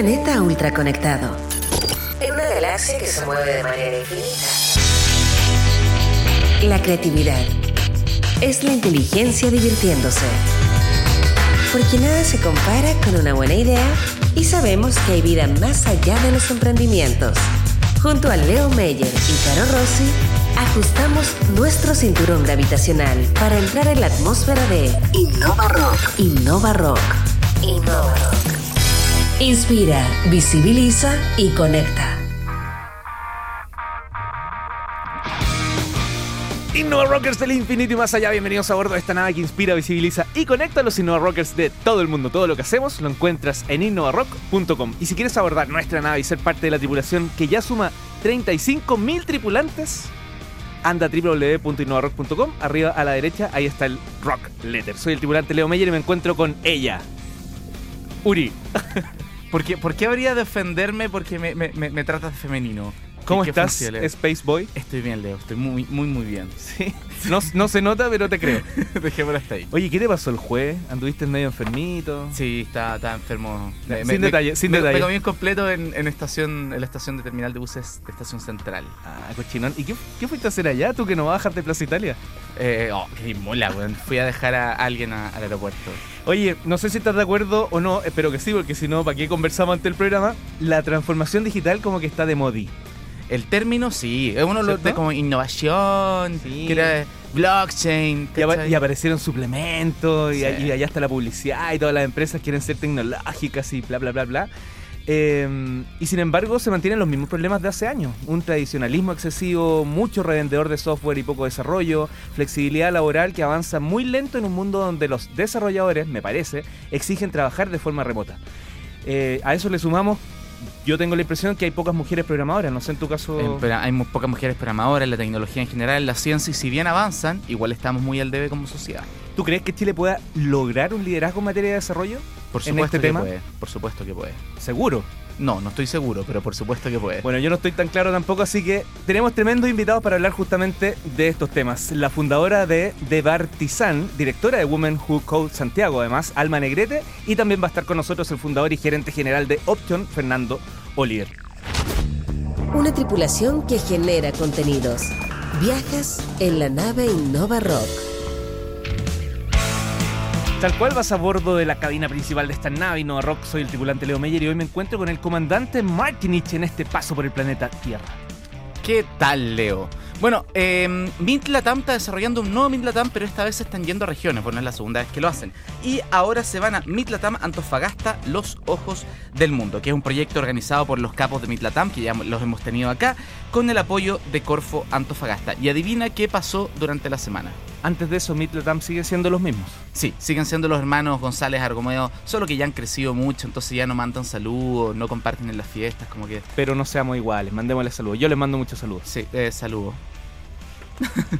planeta ultraconectado. En una galaxia que se mueve de manera infinita. La creatividad es la inteligencia divirtiéndose. Porque nada se compara con una buena idea y sabemos que hay vida más allá de los emprendimientos. Junto a Leo Meyer y Caro Rossi, ajustamos nuestro cinturón gravitacional para entrar en la atmósfera de Innova Rock. Innova Rock. Innova Rock. Inspira, visibiliza y conecta. Innova Rockers del infinito y más allá, bienvenidos a bordo de esta nave que inspira, visibiliza y conecta a los Innova Rockers de todo el mundo. Todo lo que hacemos lo encuentras en innovarock.com. Y si quieres abordar nuestra nave y ser parte de la tripulación que ya suma 35.000 tripulantes, anda a www.innovarock.com. Arriba a la derecha, ahí está el Rock Letter. Soy el tripulante Leo Meyer y me encuentro con ella, Uri. ¿Por qué, por qué habría de ofenderme porque me, me, me, me tratas de femenino? ¿Cómo ¿Qué estás, Leo? Space Boy? Estoy bien, Leo. Estoy muy, muy, muy bien. Sí. No, no se nota, pero te creo. Dejémoslo hasta ahí. Oye, ¿qué te pasó el jueves? ¿Anduviste medio enfermito? Sí, está, está enfermo. Sin detalle, sin me, detalle. Me comí un completo en, en estación, en la estación de terminal de buses de Estación Central. Ah, cochinón. ¿Y qué, qué fuiste a hacer allá? ¿Tú que no bajas de Plaza Italia? Eh, oh, qué mola, weón. Fui a dejar a alguien a- al aeropuerto. Oye, no sé si estás de acuerdo o no, espero que sí, porque si no, ¿para qué conversamos ante el programa? La transformación digital como que está de modi. El término, sí. Es uno de los de ¿Cierto? como innovación, Sí. que era blockchain. Y, aparecieron suplementos, y, y allá está la publicidad, y todas las empresas quieren ser tecnológicas y bla, bla, bla, bla. Eh, y sin embargo, se mantienen los mismos problemas de hace años. Un tradicionalismo excesivo, mucho revendedor de software y poco desarrollo, flexibilidad laboral que avanza muy lento en un mundo donde los desarrolladores, me parece, exigen trabajar de forma remota. Eh, a eso le sumamos, yo tengo la impresión que hay pocas mujeres programadoras, no sé en tu caso... Pero hay muy pocas mujeres programadoras, la tecnología en general, la ciencia, y si bien avanzan, igual estamos muy al debe como sociedad. ¿Tú crees que Chile pueda lograr un liderazgo en materia de desarrollo? Por ¿En supuesto este que tema? puede. Por supuesto que puede. Seguro. No, no estoy seguro, pero por supuesto que puede. Bueno, yo no estoy tan claro tampoco, así que tenemos tremendos invitados para hablar justamente de estos temas. La fundadora de The Bartizan, directora de Women Who Code Santiago, además, Alma Negrete, y también va a estar con nosotros el fundador y gerente general de Option, Fernando Oliver. Una tripulación que genera contenidos. Viajas en la nave Innova Rock. Tal cual vas a bordo de la cabina principal de esta nave Innova Rock, soy el tripulante Leo Meyer y hoy me encuentro con el comandante Martinich en este paso por el planeta Tierra. ¿Qué tal, Leo? Bueno, eh, está desarrollando un nuevo Mint Latam, pero esta vez se están yendo a regiones, bueno, es la segunda vez que lo hacen. Y ahora se van a Mint Latam Antofagasta, los ojos del mundo, que es un proyecto organizado por los capos de Mint Latam, que ya los hemos tenido acá, con el apoyo de Corfo Antofagasta. Y adivina qué pasó durante la semana. Antes de eso, Mitlatam sigue siendo los mismos. Sí, siguen siendo los hermanos González Argomeo, solo que ya han crecido mucho, entonces ya no mandan saludos, no comparten en las fiestas, como que... Pero no seamos iguales, mandémosles saludos. Yo les mando muchos saludos. Sí, eh, saludos.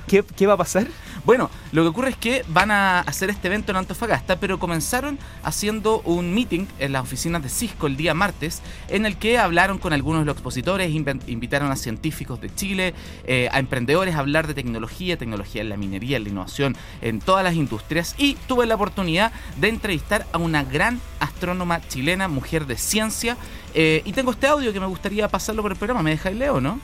¿Qué, va a pasar? Bueno, lo que ocurre es que van a hacer este evento en Antofagasta, pero comenzaron haciendo un meeting en las oficinas de Cisco el día martes, en el que hablaron con algunos de los expositores, invitaron a científicos de Chile, eh, a emprendedores a hablar de tecnología, tecnología en la minería, en la innovación, en todas las industrias, y tuve la oportunidad de entrevistar a una gran astrónoma chilena, mujer de ciencia, eh, y tengo este audio que me gustaría pasarlo por el programa, ¿me dejáis Leo, no?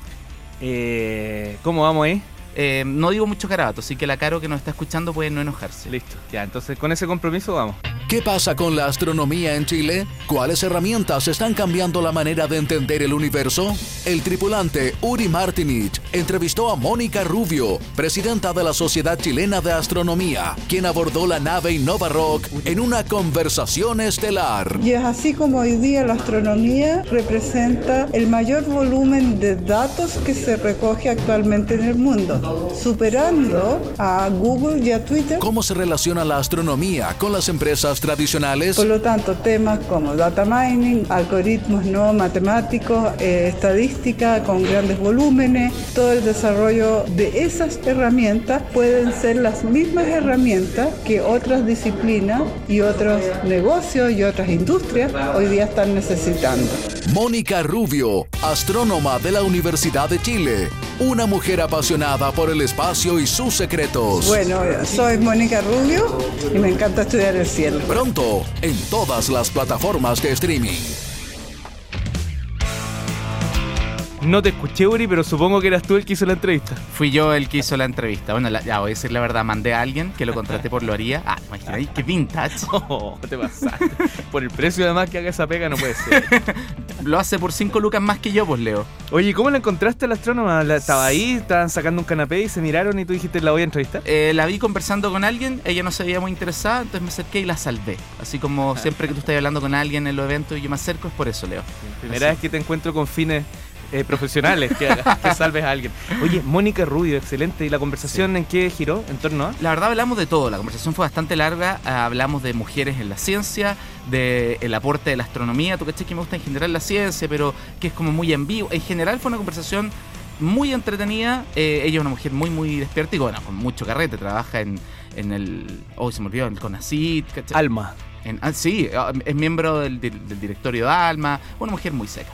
Eh, ¿Cómo vamos ahí? Eh, no digo mucho carabato, así que la Caro que nos está escuchando puede no enojarse. Listo. Ya, entonces con ese compromiso vamos. ¿Qué pasa con la astronomía en Chile? ¿Cuáles herramientas están cambiando la manera de entender el universo? El tripulante Uri Martinich entrevistó a Mónica Rubio, presidenta de la Sociedad Chilena de Astronomía, quien abordó la nave Innova Rock en una conversación estelar. Y es así como hoy día la astronomía representa el mayor volumen de datos que se recoge actualmente en el mundo, superando a Google y a Twitter. ¿Cómo se relaciona la astronomía con las empresas tradicionales? Por lo tanto, temas como data mining, algoritmos no matemáticos, eh, estadística con grandes volúmenes, todo el desarrollo de esas herramientas pueden ser las mismas herramientas que otras disciplinas y otros negocios y otras industrias hoy día están necesitando. Mónica Rubio, astrónoma de la Universidad de Chile, una mujer apasionada por el espacio y sus secretos. Bueno, soy Mónica Rubio y me encanta estudiar el cielo. Pronto en todas las plataformas de streaming. No te escuché, Uri, pero supongo que eras tú el que hizo la entrevista. Fui yo el que hizo la entrevista. Bueno, la- ya voy a decir la verdad, mandé a alguien que lo contraté por lo haría. Ah, imagínate, qué vintage. Oh, te pasaste. Por el precio además que haga esa pega no puede ser. Lo hace por 5 lucas más que yo, pues Leo. Oye, ¿cómo la encontraste a la astrónoma? La- Estaba ahí, estaban sacando un canapé y se miraron y tú dijiste, la voy a entrevistar. Eh, la vi conversando con alguien, ella no se veía muy interesada, entonces me acerqué y la salvé. Así como siempre que tú estás hablando con alguien en los eventos y yo me acerco, es por eso, Leo. Primera vez que te encuentro con fines eh, profesionales, que, hagas- que salves a alguien. Oye, Mónica Rubio, excelente. ¿Y la conversación en qué giró? ¿En torno a? La verdad hablamos de todo, la conversación fue bastante larga, ah, hablamos de mujeres en la ciencia, de el aporte de la astronomía, tú caché que me gusta en general la ciencia, pero que es como muy en vivo. En general fue una conversación muy entretenida, eh, ella es una mujer muy muy despierta y bueno, con mucho carrete, trabaja en, en el... Oh, se me olvidó, en el CONACYT, ¿cachai? Alma. En- ah, sí, ah, es miembro del, del directorio de Alma, una mujer muy seca.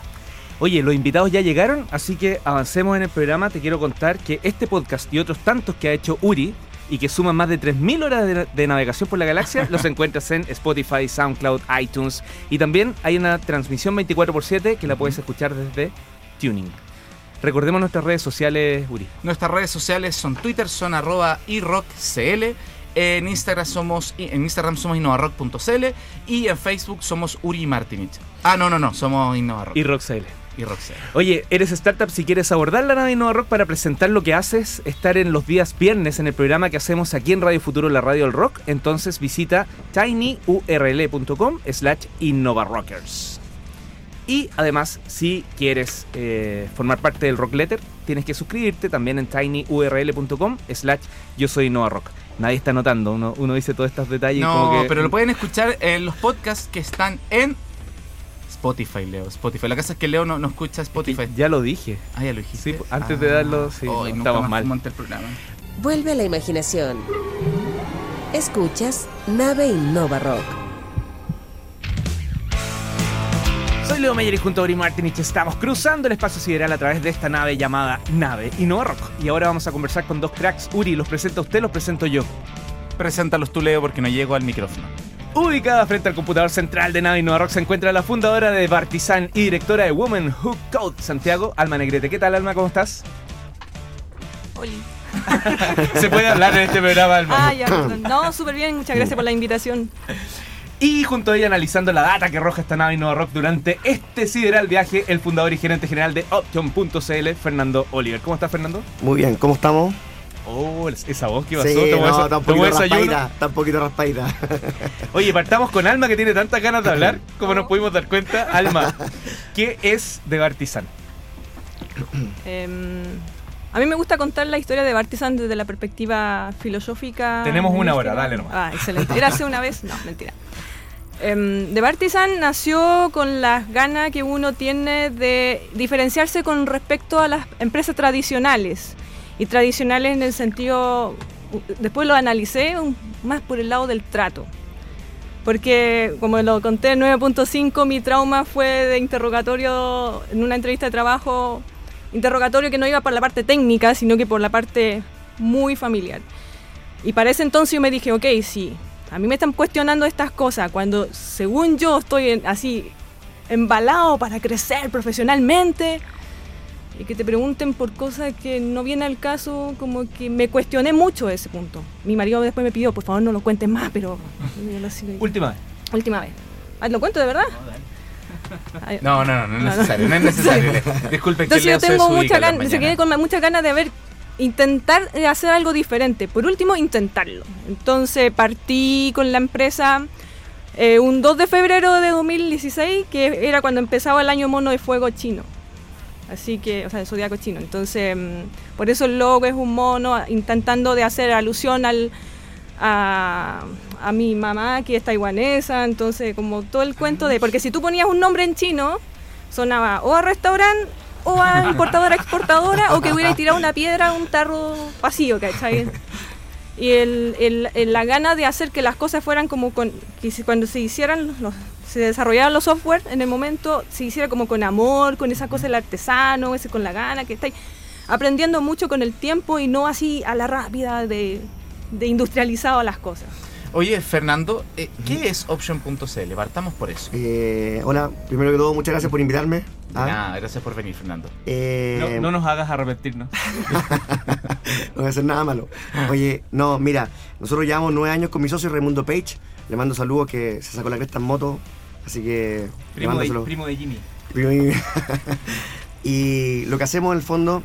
Oye, los invitados ya llegaron, así que avancemos en el programa. Te quiero contar que este podcast y otros tantos que ha hecho Uri y que suman más de 3.000 horas de, de navegación por la galaxia, los encuentras en Spotify, SoundCloud, iTunes y también hay una transmisión 24x7 que la puedes escuchar desde Tuning. Recordemos nuestras redes sociales, Uri. Nuestras redes sociales son Twitter, son arroba iRockCL. En Instagram somos en Instagram somos innovarock.cl y en Facebook somos Uri Martinich. Ah, no, no, no, somos Innovarock. Y Roxel. iRockCL. Oye, eres startup si quieres abordar la nave Innova Rock para presentar lo que haces, estar en los días viernes en el programa que hacemos aquí en Radio Futuro, la radio del rock, entonces visita tinyurl.com slash innovarockers. Y además, si quieres eh, formar parte del Rock Letter, tienes que suscribirte también en tinyurl.com slash yo soy Innova Rock. Nadie está notando, uno, uno dice todos estos detalles y No, como que... pero lo pueden escuchar en los podcasts que están en Spotify, Leo. Spotify. La cosa es que Leo no, no escucha Spotify. Ya lo dije. Ah, ya lo dijiste. Sí, antes de darlo, sí, no, Ay, nunca estamos mal. monté el programa. Vuelve a la imaginación. Escuchas Nave Innova Rock. Soy Leo Meyer y junto a Uri Martinich estamos cruzando el espacio sideral a través de esta nave llamada Nave Innova Rock. Y ahora vamos a conversar con dos cracks. Uri, ¿los presenta usted los presento yo? Preséntalos tú, Leo, porque no llego al micrófono. Ubicada frente al computador central de Nave Innova Rock se encuentra la fundadora de Bartizan y directora de Women Who Code Santiago, Alma Negrete. ¿Qué tal, Alma? ¿Cómo estás? Oli. Se puede hablar en este programa, Alma. Ah, ya, perdón. No, súper bien, muchas gracias por la invitación. Y junto a ella analizando la data que arroja esta nave Innova Rock durante este sideral viaje, el fundador y gerente general de Option.cl, Fernando Oliver. ¿Cómo estás, Fernando? Muy bien, ¿cómo estamos? Oh, esa voz que pasó. Sí, tomó no, esa- está un tomó poquito raspadita, está un poquito raspadita. Oye, partamos con Alma que tiene tantas ganas de hablar, como nos pudimos dar cuenta. Alma, ¿qué es de Bartizan? Em, a mí me gusta contar la historia de Bartisan desde la perspectiva filosófica. Tenemos una hora, mística. dale nomás. Ah, excelente. ¿Era hace una vez? No, mentira. Em, de Bartisan nació con las ganas que uno tiene de diferenciarse con respecto a las empresas tradicionales. Y tradicionales en el sentido, después lo analicé más por el lado del trato. Porque, como lo conté en 9.5, mi trauma fue de interrogatorio en una entrevista de trabajo, interrogatorio que no iba por la parte técnica, sino que por la parte muy familiar. Y para ese entonces yo me dije, ok, sí, a mí me están cuestionando estas cosas, cuando según yo estoy en- así embalado para crecer profesionalmente, y que te pregunten por cosas que no viene al caso, como que me cuestioné mucho ese punto. Mi marido después me pidió, por favor no lo cuentes más, pero... Última vez. Última vez. Ah, ¿Lo cuento de verdad? No, no, no, no es necesario, no es necesario. Leo. Disculpe que Entonces yo tengo mucha ganas, se quedé con muchas ganas de ver, intentar eh, hacer algo diferente. Por último, intentarlo. Entonces partí con la empresa eh, un 2 de febrero de 2016, que era cuando empezaba el año mono de fuego chino. Así que, o sea, el zodiaco chino. Entonces, mm, por eso el logo es un mono, intentando de hacer alusión al, a, a mi mamá, que es taiwanesa. Entonces, como todo el cuento de. Porque si tú ponías un nombre en chino, sonaba o a restaurante o a importadora exportadora o que hubiera tirado una piedra a un tarro vacío, ¿cachai? Y el, el- el- la gana de hacer que las cosas fueran como con, que cuando se hicieran, los- se desarrollaran los software, en el momento se hiciera como con amor, con esa cosa del artesano, ese con la gana, que estáis aprendiendo mucho con el tiempo y no así a la rápida de, de industrializado las cosas. Oye, Fernando, eh, ¿qué es Option.cl? Partamos por eso. Eh, hola, primero que todo, muchas gracias por invitarme. ¿ah? Nada, gracias por venir, Fernando. Eh, No, no nos hagas arrepentirnos. no voy a hacer nada malo. Oye, no, mira, nosotros llevamos nueve años con mi socio Raimundo Page. Le mando saludos que se sacó la cresta en moto. Así que. Primo de, saludos. primo de Jimmy. Y lo que hacemos en el fondo,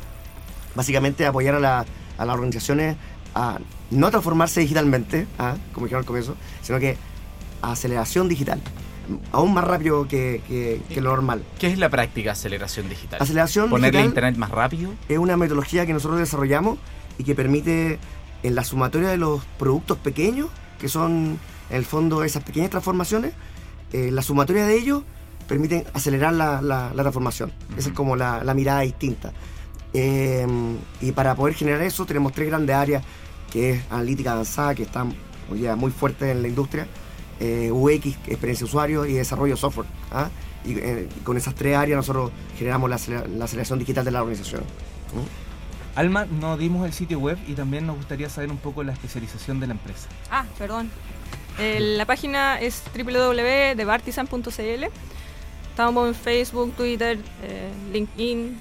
básicamente, es apoyar a, la- a las organizaciones a no transformarse digitalmente, ¿ah? como dijeron al comienzo, sino que a aceleración digital. Aún más rápido que, que- que lo normal. ¿Qué es la práctica aceleración digital? Aceleración ¿Ponerle digital internet más rápido? es una metodología que nosotros desarrollamos y que permite, en la sumatoria de los productos pequeños, que son en el fondo esas pequeñas transformaciones, eh, la sumatoria de ellos permiten acelerar la, la- la transformación. Esa es como la, la mirada distinta. Eh, y para poder generar eso tenemos tres grandes áreas, que es analítica avanzada, que hoy día muy fuertes en la industria, eh, UX, experiencia de usuario y desarrollo de software. ¿ah? Y eh, con esas tres áreas nosotros generamos la, la aceleración digital de la organización. Alma, nos dimos el sitio web y también nos gustaría saber un poco la especialización de la empresa. Ah, perdón. Eh, la página es www.debartisan.cl. Estamos en Facebook, Twitter, eh, LinkedIn,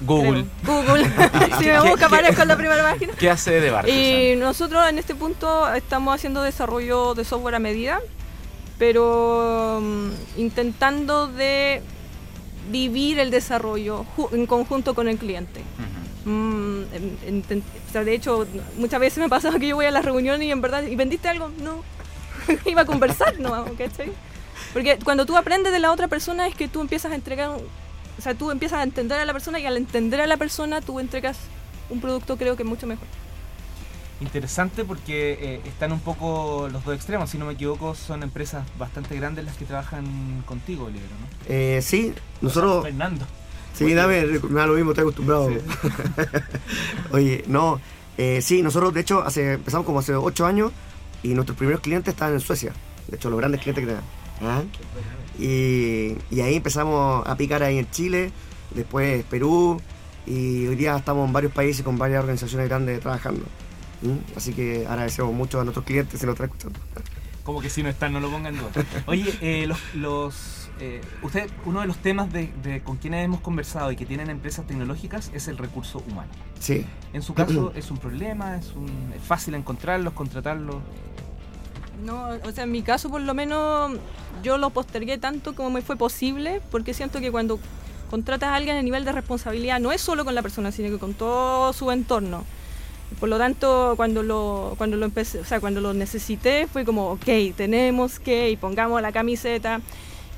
Google. creo. Google. si me busca aparezco en la primera página. ¿Qué hace de Bartisan? Y nosotros en este punto estamos haciendo desarrollo de software a medida, pero mm, intentando de vivir el desarrollo en conjunto con el cliente. Mm, en- sea, de hecho, muchas veces me ha pasado que yo voy a las reuniones y en verdad, ¿y vendiste algo? No. Iba a conversar, ¿no? ¿cachai? Porque cuando tú aprendes de la otra persona es que tú empiezas a entregar, o sea, tú empiezas a entender a la persona y al entender a la persona tú entregas un producto creo que mucho mejor. Interesante porque eh, están un poco los dos extremos, si no me equivoco, son empresas bastante grandes las que trabajan contigo, Libero, ¿no? Eh, sí, nosotros... Fernando. Sí, dame, me da lo mismo, estoy acostumbrado. Oye, no, eh, sí, nosotros de hecho hace, empezamos como hace 8 años y nuestros primeros clientes estaban en Suecia. De hecho, los grandes clientes que teníamos. ¿Ah? Y, y ahí empezamos a picar ahí en Chile, después Perú y hoy día estamos en varios países con varias organizaciones grandes trabajando. ¿Mm? Así que agradecemos mucho a nuestros clientes si nos están escuchando. Como que si no están, no lo pongan en duda. Oye, eh, los, los, eh, usted, uno de los temas de, de con quienes hemos conversado y que tienen empresas tecnológicas es el recurso humano. Sí, En su caso, ¿es un problema? ¿Es, un, es fácil encontrarlos, contratarlos? No, o sea, en mi caso por lo menos yo lo postergué tanto como me fue posible, porque siento que cuando contratas a alguien a nivel de responsabilidad no es solo con la persona, sino que con todo su entorno. Por lo tanto, cuando lo, cuando lo empecé, o sea, cuando lo necesité, fue como, ok, tenemos que, y pongamos la camiseta.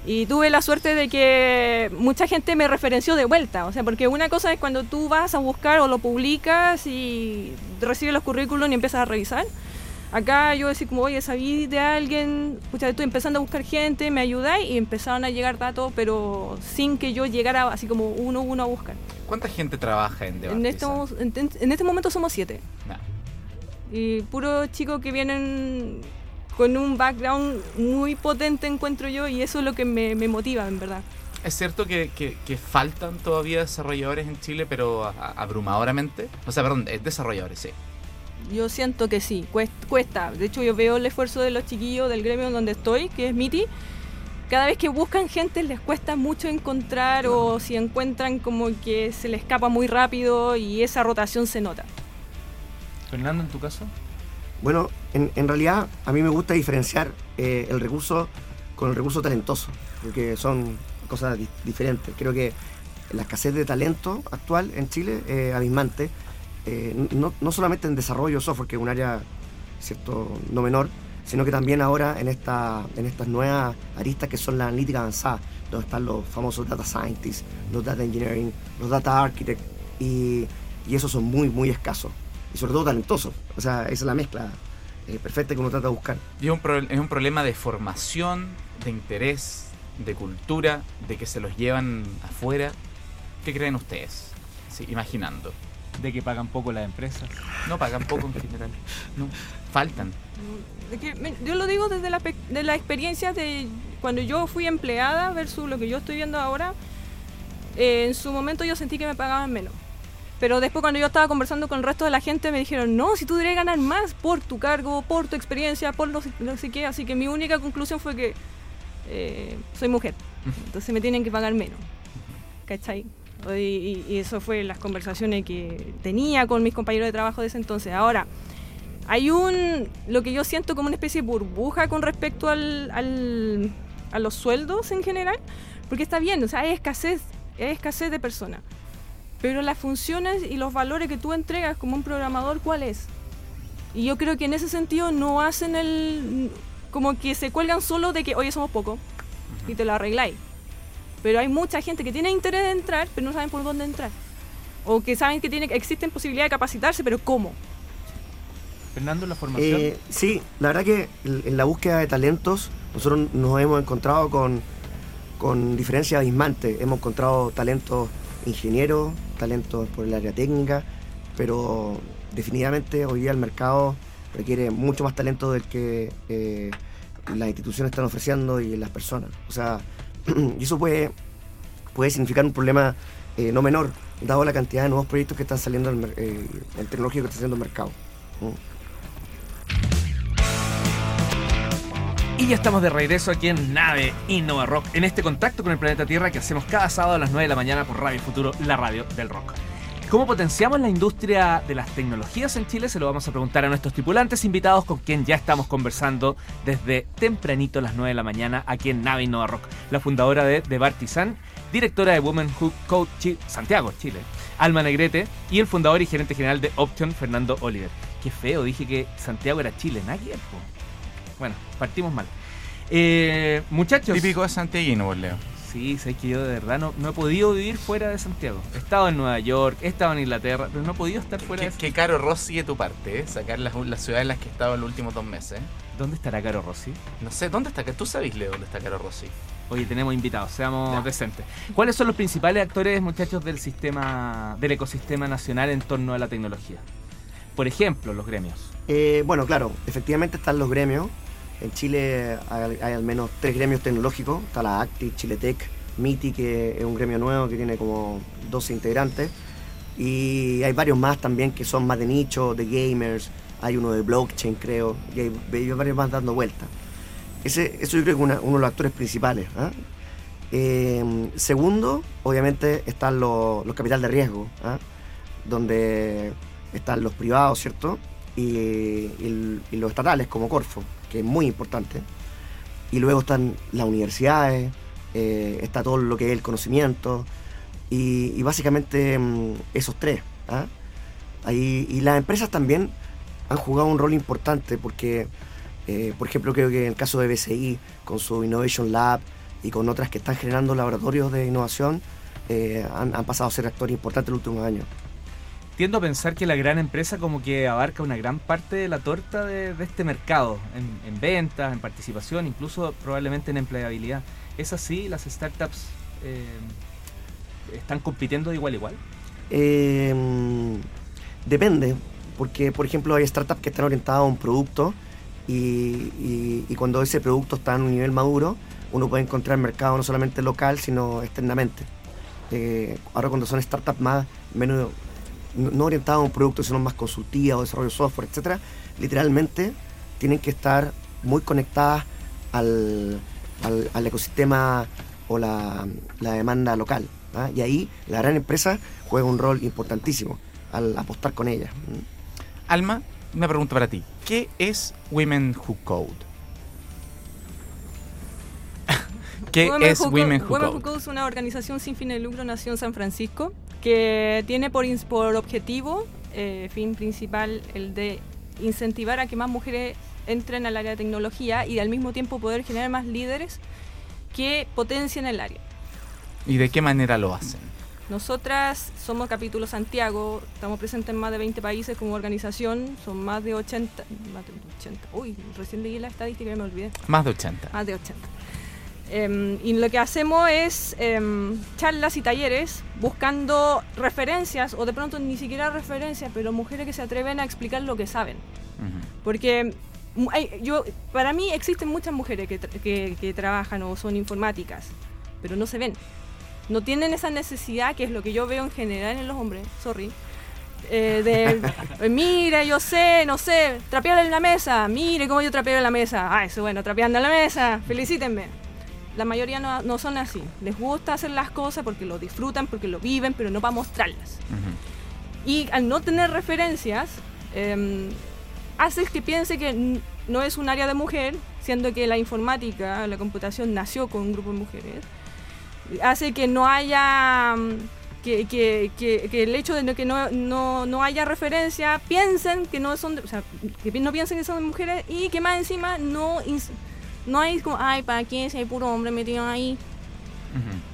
Y tuve la suerte de que mucha gente me referenció de vuelta, o sea, porque una cosa es cuando tú vas a buscar o lo publicas y recibes los currículums y empiezas a revisar. Acá yo decía como, oye, sabí de alguien, pucha, estoy empezando a buscar gente, me ayudáis y empezaron a llegar datos, pero sin que yo llegara así como uno a uno a buscar. ¿Cuánta gente trabaja en The En este, en, en este momento somos siete. Nah. Y puros chicos que vienen con un background muy potente, encuentro yo, y eso es lo que me, me motiva, en verdad. ¿Es cierto que, que- que faltan todavía desarrolladores en Chile, pero a- a- abrumadoramente? O sea, perdón, desarrolladores, sí. Yo siento que sí, cuest- cuesta. De hecho, yo veo el esfuerzo de los chiquillos del gremio en donde estoy, que es MITI. Cada vez que buscan gente les cuesta mucho encontrar o si encuentran como que se les escapa muy rápido y esa rotación se nota. Fernando, en tu caso. Bueno, en, en realidad a mí me gusta diferenciar eh, el recurso con el recurso talentoso, porque son cosas di- diferentes. Creo que la escasez de talento actual en Chile es abismante, eh, no, no solamente en desarrollo de software, que es un área cierto no menor, sino que también ahora en, esta, en estas nuevas aristas que son la analítica avanzada, donde están los famosos data scientists, los data engineering, los data architects, y, y esos son muy, muy escasos y sobre todo talentosos. O sea, esa es la mezcla eh, perfecta que uno trata de buscar. Y es un, pro- es un problema de formación, de interés, de cultura, de que se los llevan afuera. ¿Qué creen ustedes? Sí, imaginando. De que pagan poco las empresas. No pagan poco en general. No, faltan. Que me- yo lo digo desde la, pe- de la experiencia de cuando yo fui empleada versus lo que yo estoy viendo ahora. eh, en su momento yo sentí que me pagaban menos. Pero después cuando yo estaba conversando con el resto de la gente me dijeron, no, si tú deberías ganar más por tu cargo, por tu experiencia, por lo, no sé qué. Así que mi única conclusión fue que eh, soy mujer. Entonces me tienen que pagar menos. ¿Cachai? Y, y, eso fue las conversaciones que tenía con mis compañeros de trabajo de ese entonces. Ahora, hay un, lo que yo siento como una especie de burbuja con respecto al, al, a los sueldos en general, porque está bien, o sea, hay escasez, hay escasez de personas. Pero las funciones y los valores que tú entregas como un programador, ¿cuál es? Y yo creo que en ese sentido no hacen el... como que se cuelgan solo de que, oye, somos pocos y te lo arregláis. Pero hay mucha gente que tiene interés de entrar, pero no saben por dónde entrar. O que saben que tiene, existen posibilidades de capacitarse, pero ¿cómo? Fernando, la formación. Eh, sí, la verdad que en la búsqueda de talentos, nosotros nos hemos encontrado con, con diferencias abismantes. Hemos encontrado talentos ingenieros, talentos por el área técnica, pero definitivamente hoy día el mercado requiere mucho más talento del que eh, las instituciones están ofreciendo y las personas. O sea, y eso puede, puede significar un problema eh, no menor, dado la cantidad de nuevos proyectos que están saliendo, en eh, el tecnológico que está saliendo el mercado. Y ya estamos de regreso aquí en Nave Innova Rock, en este contacto con el planeta Tierra que hacemos cada sábado a las 9 de la mañana por Radio Futuro, la radio del rock. ¿Cómo potenciamos la industria de las tecnologías en Chile? Se lo vamos a preguntar a nuestros tripulantes invitados con quien ya estamos conversando desde tempranito a las 9 de la mañana aquí en Nave Innova Rock. La fundadora de The Bartisan, directora de Women Who Code Santiago, Chile, Alma Negrete y el fundador y gerente general de Option, Fernando Oliver. Qué feo, dije que Santiago era Chile, nadie. Bueno, partimos mal. Eh, muchachos. Típico de Santiago, Leo. Sí, sé que yo de verdad no, he podido vivir fuera de Santiago. He estado en Nueva York, he estado en Inglaterra, pero no he podido estar fuera de Qué caro Rossi de tu parte, ¿eh? sacar las, ciudades en las que he estado en los últimos dos meses. ¿Dónde estará Caro Rossi? No sé, ¿dónde está? Tú sabes, Leo, dónde está Caro Rossi. Oye, tenemos invitados, seamos decentes. ¿Cuáles son los principales actores, muchachos, del sistema, del ecosistema nacional en torno a la tecnología? Por ejemplo, los gremios. Eh, bueno, claro, efectivamente están los gremios. En Chile hay, al menos tres gremios tecnológicos. Está la ACTI, Chiletec, MITI, que es un gremio nuevo que tiene como 12 integrantes. Y hay varios más también que son más de nicho, de gamers. Hay uno de blockchain, creo. Y hay, varios más dando vueltas. Ese, eso yo creo que es uno de los actores principales. ¿ah? Em, segundo, obviamente, están los, los capital de riesgo, ¿ah? donde están los privados, ¿cierto? Y, y, los estatales, como Corfo que es muy importante. Y luego están las universidades, eh, está todo lo que es el conocimiento, y, básicamente mm, esos tres. ¿ah? y las empresas también han jugado un rol importante porque, eh, por ejemplo, creo que en el caso de BCI, con su Innovation Lab y con otras que están generando laboratorios de innovación, eh, han, han, pasado a ser actores importantes en los últimos años tiendo a pensar que la gran empresa como que abarca una gran parte de la torta de, este mercado, en, ventas, en participación, incluso probablemente en empleabilidad. ¿Es así? ¿Las startups eh, están compitiendo de igual a igual? Em, depende, porque por ejemplo hay startups que están orientadas a un producto y, cuando ese producto está en un nivel maduro, uno puede encontrar mercado no solamente local, sino externamente. Eh, ahora cuando son startups más menos no orientadas a un producto, sino más consultiva o desarrollo de software, etcétera, literalmente tienen que estar muy conectadas al, al, ecosistema o la, demanda local. ¿ah? Y ahí la gran empresa juega un rol importantísimo al apostar con ella. Alma, una pregunta para ti. ¿Qué es Women Who Code? ¿Qué es Women Who, Women Who Code? es una organización sin fin de lucro, nació en San Francisco, que tiene por, por objetivo, eh, fin principal, el de incentivar a que más mujeres entren al área de tecnología y al mismo tiempo poder generar más líderes que potencien el área. ¿Y de qué manera lo hacen? Nosotras somos Capítulo Santiago, estamos presentes en más de 20 países como organización, son más de 80, más de 80, uy, recién leí la estadística y me olvidé. Más de 80. Más de 80. Em, y lo que hacemos es em, charlas y talleres buscando referencias, o de pronto ni siquiera referencias, pero mujeres que se atreven a explicar lo que saben. Porque yo, para mí existen muchas mujeres que, que, trabajan o son informáticas, pero no se ven. No tienen esa necesidad, que es lo que yo veo en general en los hombres, sorry, eh, de, mire, yo sé, no sé, trapear en la mesa, mire cómo yo trapeo en la mesa. Ah, eso bueno, trapeando en la mesa, felicítenme. La mayoría no, no, son así. Les gusta hacer las cosas porque lo disfrutan, porque lo viven, pero no para mostrarlas. Y al no tener referencias, eh, haces que piense que no es un área de mujer, siendo que la informática, la computación nació con un grupo de mujeres. Hace que no haya que, que, el hecho de que no, no, haya referencia, piensen que no son, o sea, que no piensen que son mujeres y que más encima no, no hay como, ay, ¿para qué si hay puro hombre metido ahí?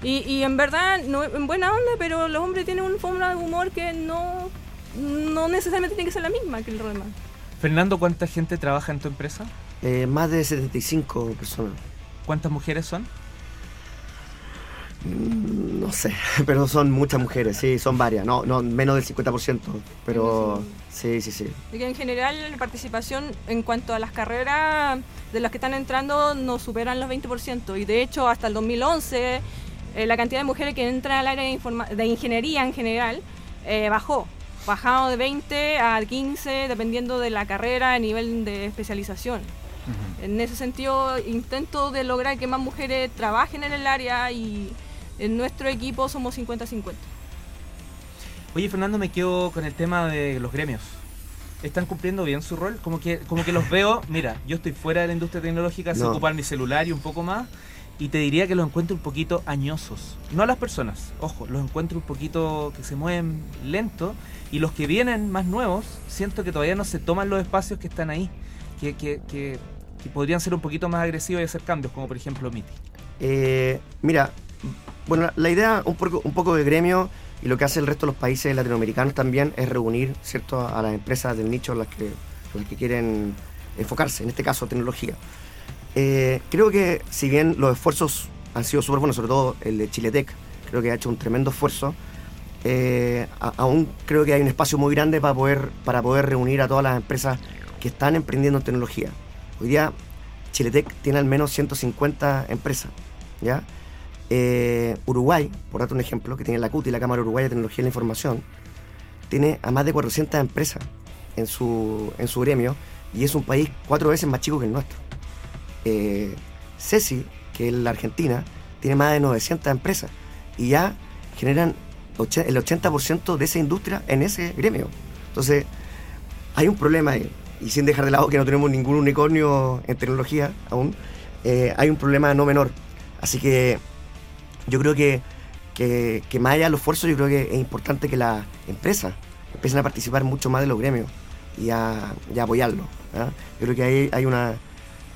y, y, en verdad, no, en buena onda, pero los hombres tienen una forma de humor que no, no necesariamente tiene que ser la misma que el demás. Fernando, ¿cuánta gente trabaja en tu empresa? Eh, más de 75 personas. ¿Cuántas mujeres son? Mm, no sé, pero son muchas mujeres, sí, son varias, no, no menos del 50%, pero sí, sí, sí. Y en general la participación en cuanto a las carreras de las que están entrando no superan los 20% y de hecho hasta el 2011 eh, la cantidad de mujeres que entran al área de, de ingeniería en general eh, bajó, bajado de 20 a 15 dependiendo de la carrera a nivel de especialización. En ese sentido intento de lograr que más mujeres trabajen en el área y en nuestro equipo somos 50-50. Oye, Fernando, me quedo con el tema de los gremios. ¿Están cumpliendo bien su rol? Como que, como que los veo, mira, yo estoy fuera de la industria tecnológica, sé ocupar mi celular y un poco más, y te diría que los encuentro un poquito añosos. No a las personas, ojo, los encuentro un poquito que se mueven lento, y los que vienen más nuevos, siento que todavía no se toman los espacios que están ahí, que, que, que, podrían ser un poquito más agresivos y hacer cambios, como por ejemplo MITI. Eh, mira, bueno, la idea un poco, un poco de gremio y lo que hace el resto de los países latinoamericanos también es reunir ¿cierto? a las empresas del nicho en las que, las que quieren enfocarse, en este caso tecnología. Eh, creo que si bien los esfuerzos han sido súper buenos, sobre todo el de Chiletec, creo que ha hecho un tremendo esfuerzo, eh, aún creo que hay un espacio muy grande para poder, para poder reunir a todas las empresas que están emprendiendo en tecnología. Hoy día Chiletec tiene al menos 150 empresas, ¿ya? Eh, Uruguay, por darte un ejemplo, que tiene la CUT y la Cámara Uruguaya de Tecnología de la Información, tiene a más de 400 empresas en su, en su gremio y es un país cuatro veces más chico que el nuestro. Eh, CECI, que es la Argentina, tiene más de 900 empresas y ya generan el 80% de esa industria en ese gremio. Entonces, hay un problema ahí. Y sin dejar de lado que no tenemos ningún unicornio en tecnología aún, eh, hay un problema no menor. Así que yo creo que, que, más allá de los esfuerzos, yo creo que es importante que las empresas empiecen a participar mucho más de los gremios y a, apoyarlo. ¿ah? Yo creo que ahí hay una,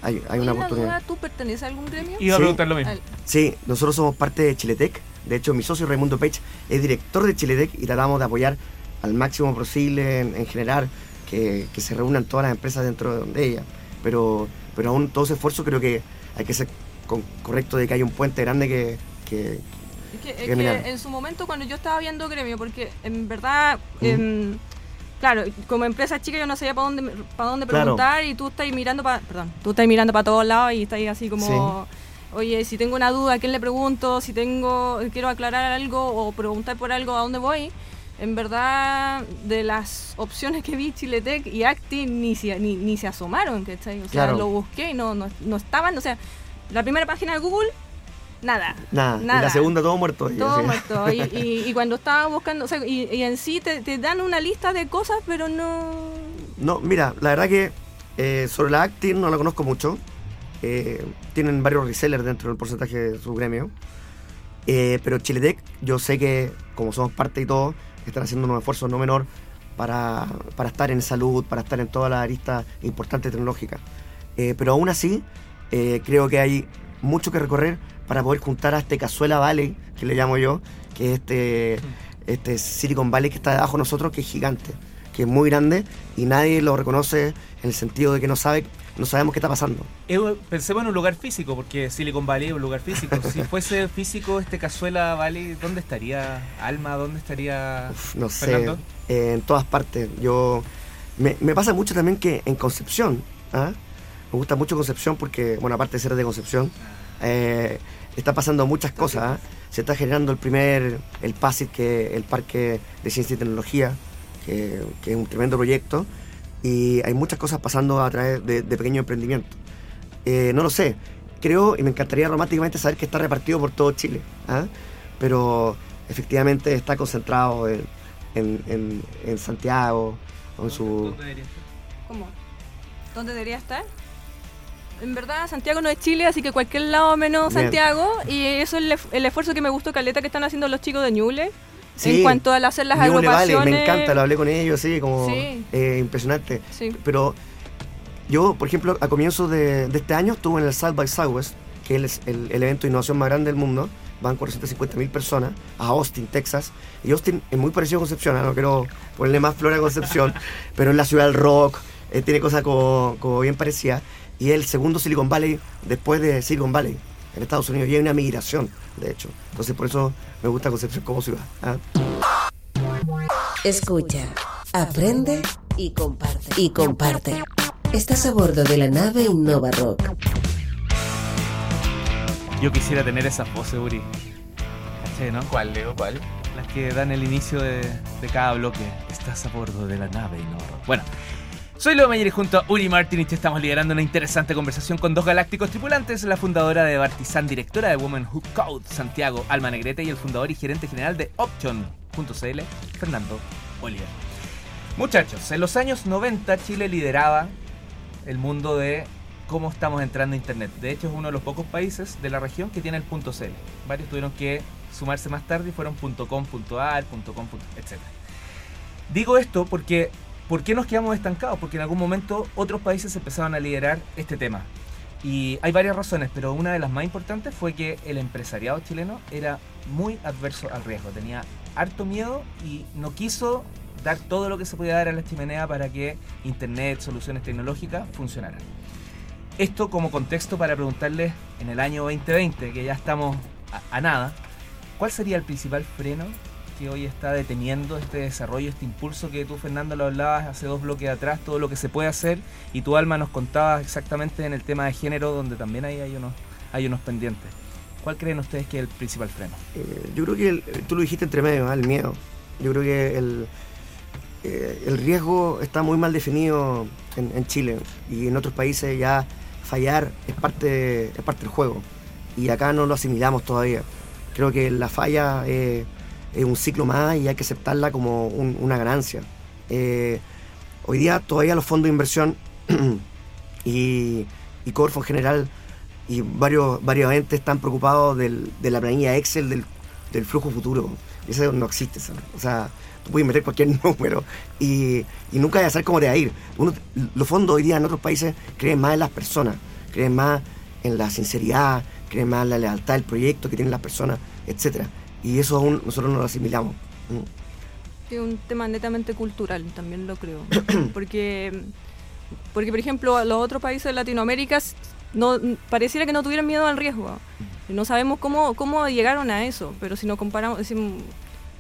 hay, una oportunidad. ¿Tú perteneces a algún gremio? Iba a preguntar lo mismo. Sí, nosotros somos parte de Chiletec. De hecho, mi socio Raimundo Pech es director de Chiletec y tratamos de apoyar al máximo posible en, generar que, se reúnan todas las empresas dentro de ella. Pero, pero aún todo ese esfuerzo creo que hay que ser correcto de que hay un puente grande que, que, en su momento cuando yo estaba viendo gremio, porque en verdad, em, claro, como empresa chica yo no sabía para dónde, para dónde preguntar y tú estás mirando para, perdón, tú estás mirando para todos lados y estás así como, oye, si tengo una duda, ¿a quién le pregunto? Si tengo, quiero aclarar algo o preguntar por algo, ¿a dónde voy? En verdad, de las opciones que vi, Chiletec y Acti ni se, ni, ni se asomaron, ¿cachai? O sea, lo busqué y no, no, no estaban, o sea, la primera página de Google Nada. Nada. Y la segunda todo muerto. Todo muerto. Y, cuando estaba buscando, o sea, y, en sí te, dan una lista de cosas, pero no... No, mira, la verdad que eh, sobre la Actin no la conozco mucho. Eh, tienen varios resellers dentro del porcentaje de su gremio. Eh, pero Chiletec, yo sé que como somos parte y todo, están haciendo un esfuerzo no menor para, para estar en salud, para estar en todas las aristas importantes tecnológicas. pero aún así, creo que hay mucho que recorrer para poder juntar a este Cazuela Valley, que le llamo yo, que es este, este Silicon Valley que está debajo de nosotros, que es gigante, que es muy grande y nadie lo reconoce en el sentido de que no sabe no sabemos qué está pasando. pensemos en un lugar físico, porque Silicon Valley es un lugar físico. si fuese físico este Cazuela Valley, ¿dónde estaría Alma? ¿Dónde estaría No sé, en todas partes. Yo me, pasa mucho también que en Concepción, ¿ah? me gusta mucho Concepción porque, bueno, aparte de ser de Concepción, eh, está pasando muchas cosas. ¿eh? Se está generando el primer, el PASIT, que el Parque de Ciencia y Tecnología, que, que es un tremendo proyecto y hay muchas cosas pasando a través de, de pequeños emprendimientos. Eh, no lo sé, creo y me encantaría románticamente saber que está repartido por todo Chile, ¿ah? pero efectivamente está concentrado en, en- en- en Santiago, con su... ¿Cómo? ¿Dónde debería estar? En verdad, Santiago no es Chile, así que cualquier lado menos Bien. Santiago. Y eso es el, esfuerzo que me gustó, Caleta, que están haciendo los chicos de Ñuble. Sí, en cuanto a hacer las Ñuble agrupaciones. me encanta, lo hablé con ellos, sí, como Sí. eh, impresionante. Sí. Pero yo, por ejemplo, a comienzos de, de este año estuve en el South by Southwest, que es el, el evento de innovación más grande del mundo. Van 450 mil personas a Austin, Texas. Y Austin es muy parecido a Concepción, ¿ah? no quiero ponerle más flor a Concepción, pero es la ciudad del rock, eh, tiene cosas como, como bien parecidas. Y es el segundo Silicon Valley después de Silicon Valley en Estados Unidos. Y hay una migración, de hecho. Entonces, por eso me gusta Concepción como ciudad. ¿ah? Escucha, aprende y comparte. Y comparte. Estás a bordo de la nave Innova Rock. Yo quisiera tener esa pose, Uri. ¿Cachai, no? ¿Cuál, Leo? ¿Cuál? Las que dan el inicio de, de cada bloque. Estás a bordo de la nave Innova Rock. Bueno, soy Leo y junto a Uri Martinich estamos liderando una interesante conversación con dos galácticos tripulantes, la fundadora de Bartizan, directora de Women Who Code, Santiago Alma Negrete, y el fundador y gerente general de Option.cl, Fernando Oliver. Muchachos, en los años 90 Chile lideraba el mundo de cómo estamos entrando a Internet. De hecho, es uno de los pocos países de la región que tiene el .cl. Varios tuvieron que sumarse más tarde y fueron .com, .ar, .com, etc. Digo esto porque ¿por qué nos quedamos estancados? Porque en algún momento otros países empezaron a liderar este tema. Y hay varias razones, pero una de las más importantes fue que el empresariado chileno era muy adverso al riesgo, tenía harto miedo y no quiso dar todo lo que se podía dar a la chimenea para que Internet, soluciones tecnológicas funcionaran. Esto como contexto para preguntarles en el año 2020, que ya estamos a, a nada, ¿cuál sería el principal freno que hoy está deteniendo este desarrollo, este impulso que tú, Fernando, lo hablabas hace dos bloques atrás, todo lo que se puede hacer, y tu alma nos contaba exactamente en el tema de género, donde también ahí hay unos, hay unos pendientes. ¿Cuál creen ustedes que es el principal freno? Eh, yo creo que el- tú lo dijiste entre medio, ¿ah? el miedo. Yo creo que el, eh, el riesgo está muy mal definido en, en Chile y en otros países ya fallar es parte, es parte del juego y acá no lo asimilamos todavía. Creo que la falla eh, es un ciclo más y hay que aceptarla como un- una ganancia. Eh, hoy día todavía los fondos de inversión y, y Corfo en general y varios, varios entes están preocupados del- de la planilla Excel del, del flujo futuro. Eso no existe. O sea, tú puedes meter cualquier número y, y nunca vas a saber cómo te va a ir. Los fondos hoy día en otros países creen más en las personas, creen más en la sinceridad, creen más en la lealtad del proyecto que tienen las personas, etcétera Y eso aún nosotros no lo asimilamos. Es un tema netamente cultural, también lo creo. porque, porque, por ejemplo, los otros países de Latinoamérica no, pareciera que no tuvieran miedo al riesgo. No sabemos cómo, cómo llegaron a eso, pero si nos comparamos, decimos,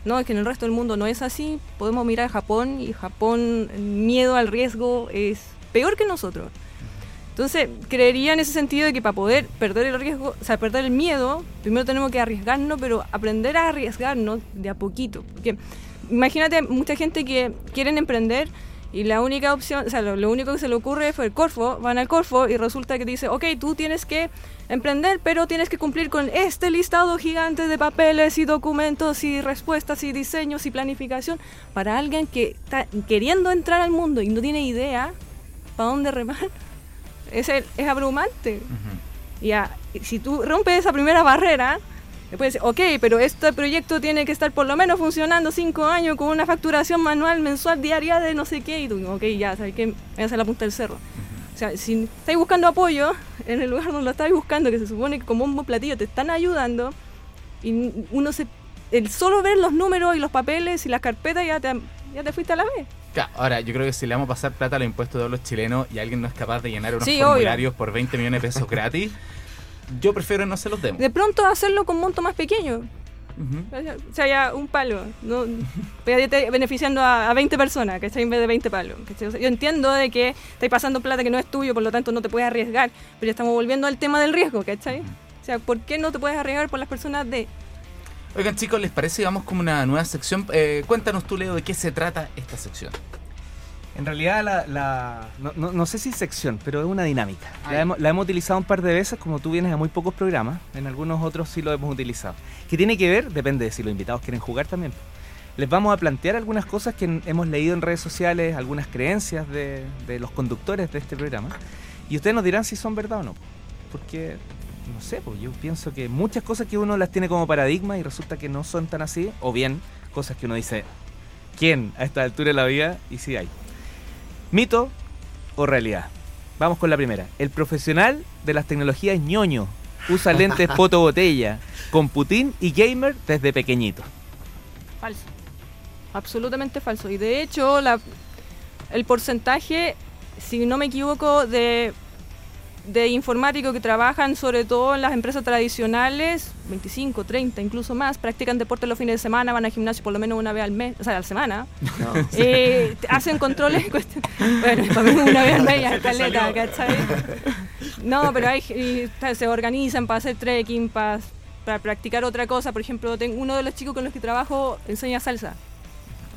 no, es que en el resto del mundo no es así, podemos mirar a Japón y Japón, miedo al riesgo es peor que nosotros. Entonces, creería en ese sentido de que para poder perder el riesgo, o sea, perder el miedo, primero tenemos que arriesgarnos, pero aprender a arriesgarnos de a poquito. Porque imagínate, mucha gente que quieren emprender y la única opción, o sea, lo, único que se le ocurre fue el Corfo, van al Corfo y resulta que dice, ok, tú tienes que emprender, pero tienes que cumplir con este listado gigante de papeles y documentos y respuestas y diseños y planificación para alguien que está queriendo entrar al mundo y no tiene idea para dónde remar. Es, el- es abrumante. Y ya, y si tú rompes esa primera barrera, después dices, ok, pero este proyecto tiene que estar por lo menos funcionando cinco años con una facturación manual, mensual, diaria de no sé qué, y tú, ok, ya, ¿sabes qué? Me hace la punta del cerro. O sea, si estáis buscando apoyo en el lugar donde lo estáis buscando, que se supone que como un buen platillo te están ayudando, y uno se... El solo ver los números y los papeles y las carpetas ya te, ya te fuiste a la vez. Claro, Ahora, yo creo que si le vamos a pasar plata a los impuestos de los chilenos y alguien no es capaz de llenar unos Sí, obvio. formularios por 20 millones de pesos gratis, yo prefiero no se los demos. De pronto hacerlo con monto más pequeño. Ujú. O sea, ya un palo. No, beneficiando a, a 20 personas, ¿cachai? En vez de 20 palos. O sea, yo entiendo de que estáis pasando plata que no es tuyo, por lo tanto no te puedes arriesgar. Pero ya estamos volviendo al tema del riesgo, ¿cachai? O sea, ¿por qué no te puedes arriesgar por las personas de Oigan chicos, ¿les parece? Vamos como una nueva sección. Eh, cuéntanos tú, Leo, de qué se trata esta sección. En realidad, la, la- no, no- no sé si sección, pero es una dinámica. La hemos, la hemos utilizado un par de veces, como tú vienes a muy pocos programas. En algunos otros sí lo hemos utilizado. ¿Qué tiene que ver? Depende de si los invitados quieren jugar también. Les vamos a plantear algunas cosas que hemos leído en redes sociales, algunas creencias de, de los conductores de este programa. Y ustedes nos dirán si son verdad o no. Porque, no sé, pues yo pienso que muchas cosas que uno las tiene como paradigma y resulta que no son tan así. O bien, cosas que uno dice, ¿quién a esta altura de la vida? Y sí hay. ¿Mito o realidad? Vamos con la primera. El profesional de las tecnologías ñoño usa lentes fotobotella, con Putin y gamer desde pequeñito. Falso. Absolutamente falso. Y de hecho, la, el porcentaje, si no me equivoco, de, de informáticos que trabajan sobre todo en las empresas tradicionales, 25, 30, incluso más, practican deporte los fines de semana, van al gimnasio por lo menos una vez al mes, o sea, a la semana. No. Eh, hacen controles. bueno, para mí una vez al mes ya caleta, ¿cachai? No, pero hay, y, ta- se organizan para hacer trekking, para, para practicar otra cosa. Por ejemplo, tengo uno de los chicos con los que trabajo enseña salsa.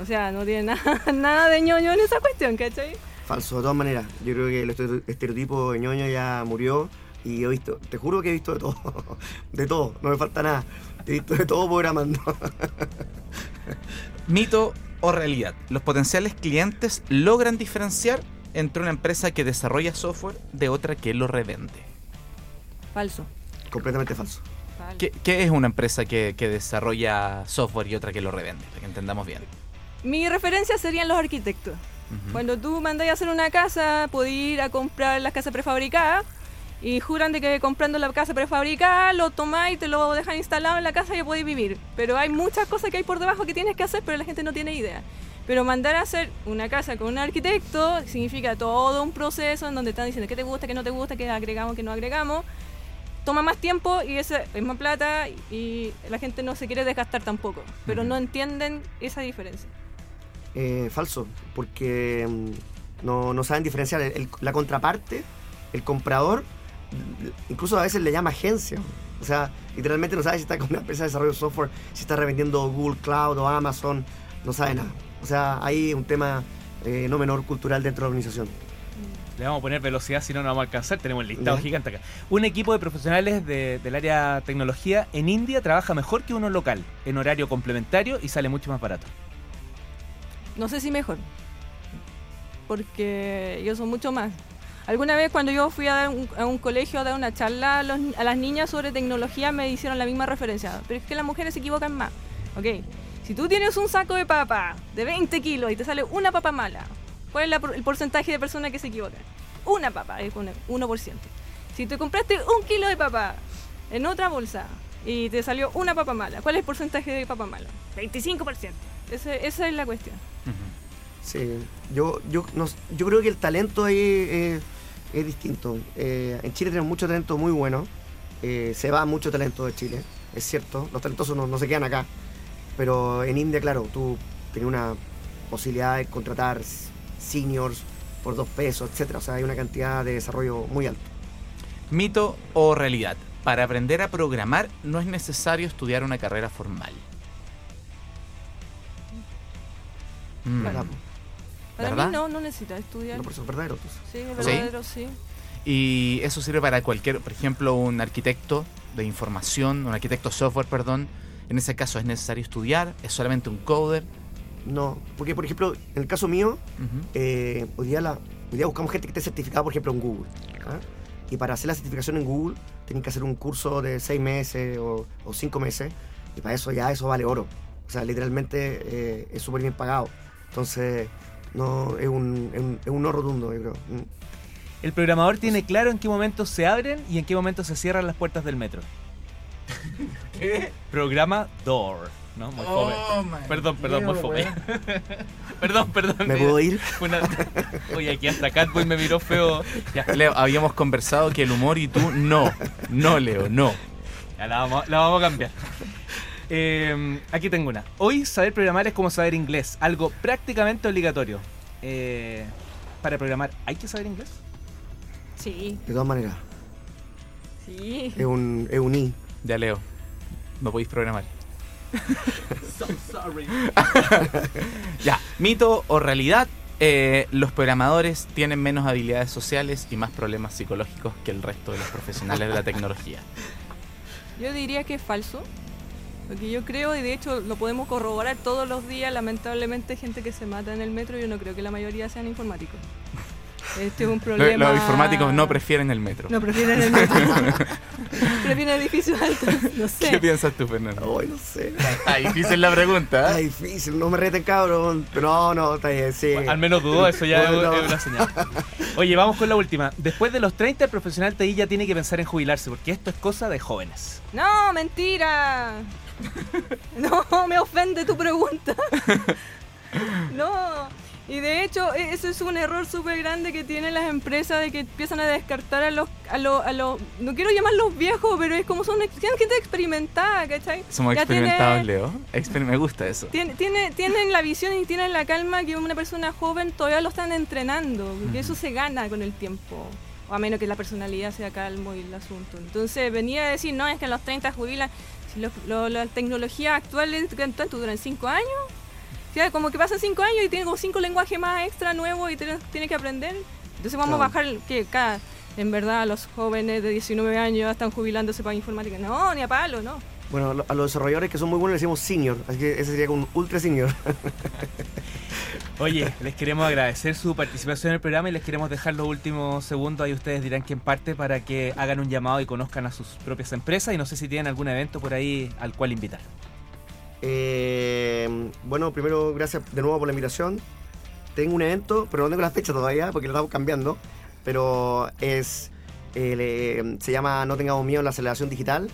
O sea, no tiene nada, nada de ñoño en esa cuestión, ¿cachai? Falso, de todas maneras. Yo creo que el estere- estereotipo de ñoño ya murió y he visto, te juro que he visto de todo. De todo, no me falta nada. He visto de todo programando. Mito o realidad. Los potenciales clientes logran diferenciar entre una empresa que desarrolla software de otra que lo revende. Falso. Completamente falso. Falso. ¿Qué, qué es una empresa que, que desarrolla software y otra que lo revende? Para que entendamos bien. Mi referencia serían los arquitectos. Cuando tú mandas a hacer una casa, puedes ir a comprar las casas prefabricadas y juran de que comprando la casa prefabricada lo tomáis, te lo dejan instalado en la casa y podéis vivir. Pero hay muchas cosas que hay por debajo que tienes que hacer, pero la gente no tiene idea. Pero mandar a hacer una casa con un arquitecto significa todo un proceso en donde están diciendo qué te gusta, qué no te gusta, qué agregamos, qué no agregamos. Toma más tiempo y ese es más plata y la gente no se quiere desgastar tampoco. Pero no entienden esa diferencia. Eh, falso, porque mm, no, no saben diferenciar. El- el- la contraparte, el comprador, incluso a veces le llama agencia. O sea, literalmente no sabe si está con una empresa de desarrollo de software, si está revendiendo Google Cloud o Amazon, no sabe nada. O sea, hay un tema eh, no menor cultural dentro de la organización. Le vamos a poner velocidad si no, no vamos a alcanzar. Tenemos el listado Ya. gigante acá. Un equipo de profesionales de- del área tecnología en India trabaja mejor que uno local, en horario complementario y sale mucho más barato. No sé si mejor. Porque ellos son mucho más. Alguna vez cuando yo fui a, un, colegio a dar una charla a, las niñas sobre tecnología me hicieron la misma referencia. Pero es que las mujeres se equivocan más. Ok, si tú tienes un saco de papa de 20 kilos y te sale una papa mala, ¿cuál es el porcentaje de personas que se equivocan? Una papa, es un 1%. Si te compraste un kilo de papa en otra bolsa y te salió una papa mala, ¿cuál es el porcentaje de papa mala? 25%. Ese- esa es la cuestión. Sí, yo, yo, no- yo creo que el talento ahí eh, es distinto. Eh, en Chile tenemos mucho talento muy bueno. Eh, se va mucho talento de Chile, es cierto. Los talentosos no, no se quedan acá. Pero en India, claro, tú tienes una posibilidad de contratar seniors por dos pesos, etcétera. O sea, hay una cantidad de desarrollo muy alto. Mito o realidad. Para aprender a programar no es necesario estudiar una carrera formal. Mm. Para ¿Verdad? mí no, no necesitas estudiar. No, por eso es verdadero. pues. Sí, es verdadero, sí. Y eso sirve para cualquier, por ejemplo, un arquitecto de información, un arquitecto software, perdón. En ese caso es necesario estudiar, es solamente un coder. No, porque por ejemplo, en el caso mío, eh, hoy, día la, hoy día buscamos gente que esté certificada, por ejemplo, en Google. ¿ah? Y para hacer la certificación en Google, tienen que hacer un curso de seis meses o, o cinco meses. Y para eso ya eso vale oro. O sea, literalmente eh, es súper bien pagado. Entonces, no es un, es un, es un no rotundo, yo creo. Mm. El programador tiene claro en qué momento se abren y en qué momento se cierran las puertas del metro. ¿Qué? Programa Door. ¿no? Muy. Oh, Perdón, perdón, muy fome. perdón, perdón. ¿Me mira. puedo ir? Una- Oye, aquí hasta Catboy me miró feo. Ya, Leo, habíamos conversado que el humor y tú no. No, Leo, no. ya la, vamos, la vamos a cambiar. Eh, aquí tengo una. Hoy saber programar es como saber inglés, algo prácticamente obligatorio. Eh, para programar, ¿hay que saber inglés? Sí, De todas maneras, sí. es un, es un I. Ya, Leo. No podéis programar. Ya, mito o realidad, eh, los programadores tienen menos habilidades sociales y más problemas psicológicos que el resto de los profesionales de la tecnología. Yo diría que es falso. Porque yo creo, y de hecho lo podemos corroborar todos los días, lamentablemente gente que se mata en el metro yo no creo que la mayoría sean informáticos. Este es un problema. Los informáticos no prefieren el metro. No prefieren el metro. prefieren edificios altos. No sé. ¿Qué piensas tú, Fernando? Ay, no sé. Está difícil la pregunta. Está ¿eh? difícil, no me reten, cabrón. Pero no, no, está bien, sí. Al menos dudó, eso ya es- Bueno. es una señal. Oye, vamos con la última. Después de los 30, el profesional TI ya tiene que pensar en jubilarse, porque esto es cosa de jóvenes. No, mentira. No, me ofende tu pregunta. No. Y de hecho, e- eso es un error súper grande que tienen las empresas de que empiezan a descartar a los, a los, a los, no quiero llamarlos viejos, pero es como son, gente experimentada, ¿cachai? Somos Ya tiene- experimentados, Leo. Exper- me gusta eso. Tiene, tiene- tienen la visión y tienen la calma que una persona joven todavía lo están entrenando, porque eso se gana con el tiempo. O a menos que la personalidad sea calmo y el asunto. Entonces venía a decir, no, es que a los 30 jubilan. Si lo- lo- las tecnologías actuales, ¿cuánto duran? ¿5 años? Como que pasan 5 años y tiene como 5 lenguajes más extra nuevos y tiene, tiene que aprender. Entonces vamos a bajar que cada... En verdad, los jóvenes de 19 años ya están jubilándose para informática. No, ni a palo, no. Bueno, a los desarrolladores que son muy buenos les decimos senior, así que ese sería como un ultra senior. Oye, les queremos agradecer su participación en el programa y les queremos dejar los últimos segundos. Ahí ustedes dirán quién parte para que hagan un llamado y conozcan a sus propias empresas. Y no sé si tienen algún evento por ahí al cual invitar. Eh, bueno, primero, gracias de nuevo por la invitación. Tengo un evento, pero no tengo la fecha todavía porque lo estamos cambiando. Pero es. eh, le- se llama No tengamos miedo en la aceleración digital.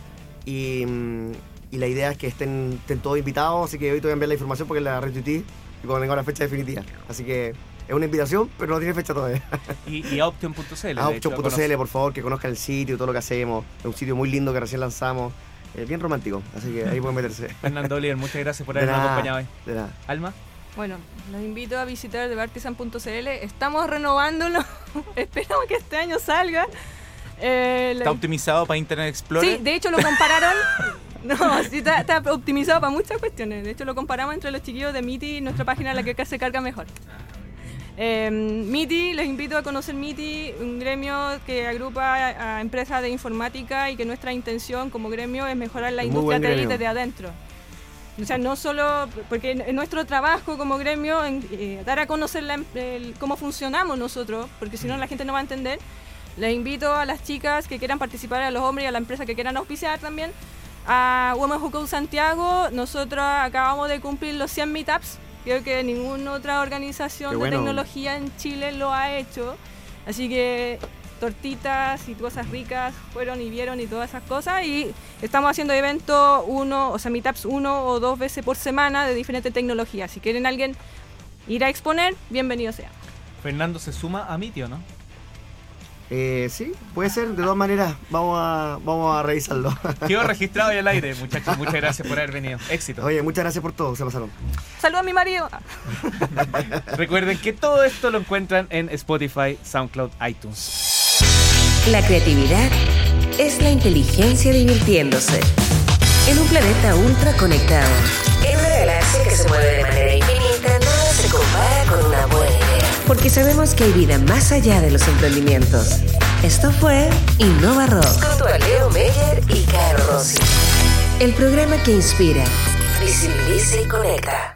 Y, mm, y la idea es que estén, estén todos invitados. Así que hoy te voy a enviar la información porque la retuiteé y cuando tenga la fecha definitiva. Así que es una invitación, pero no tiene fecha todavía. Y, y Option.cl. Option.cl, por favor, que conozcan el sitio, todo lo que hacemos. Es un sitio muy lindo que recién lanzamos. Es bien romántico, así que ahí pueden meterse. Fernando Oliver, muchas gracias por habernos acompañado hoy. de nada. Alma. Bueno, los invito a visitar debartisan.cl. Estamos renovándolo. Esperamos que este año salga. Eh, la- ¿Está optimizado para Internet Explorer? Sí, de hecho lo compararon. No, sí, está, está optimizado para muchas cuestiones. De hecho, lo comparamos entre los chiquillos de MITI y nuestra página, la que acá se carga mejor. Eh, MITI, les invito a conocer MITI, un gremio que agrupa a, a empresas de informática y que nuestra intención como gremio es mejorar la Muy industria TI desde adentro. O sea, no solo, porque en, en nuestro trabajo como gremio, en, eh, dar a conocer la em- el- cómo funcionamos nosotros, porque si no la gente no va a entender, les invito a las chicas que quieran participar, a los hombres y a la empresa que quieran auspiciar también, a Women Who Code Santiago. Nosotros acabamos de cumplir los 100 meetups. Creo que ninguna otra organización de tecnología en Chile lo ha hecho. Así que tortitas y cosas ricas fueron y vieron y todas esas cosas. Y estamos haciendo eventos uno, o sea, meetups uno o dos veces por semana de diferentes tecnologías. Si quieren alguien ir a exponer, bienvenido sea. Fernando se suma a Mitio, ¿no? Eh, sí, puede ser, de todas maneras, vamos a, vamos a revisarlo. Quedó registrado y al aire, muchachos. Muchas gracias por haber venido. Éxito. Oye, muchas gracias por todo, se pasaron. Saludos a mi marido. Recuerden que todo esto lo encuentran en Spotify, SoundCloud, iTunes. La creatividad es la inteligencia divirtiéndose. En un planeta ultra conectado. En una galaxia que se mueve de manera infinita, nada se compara con una buena. Porque sabemos que hay vida más allá de los emprendimientos. Esto fue Innova Rock. Junto a Leo Meyer y Caro Rossi. El programa que inspira, visibiliza y conecta.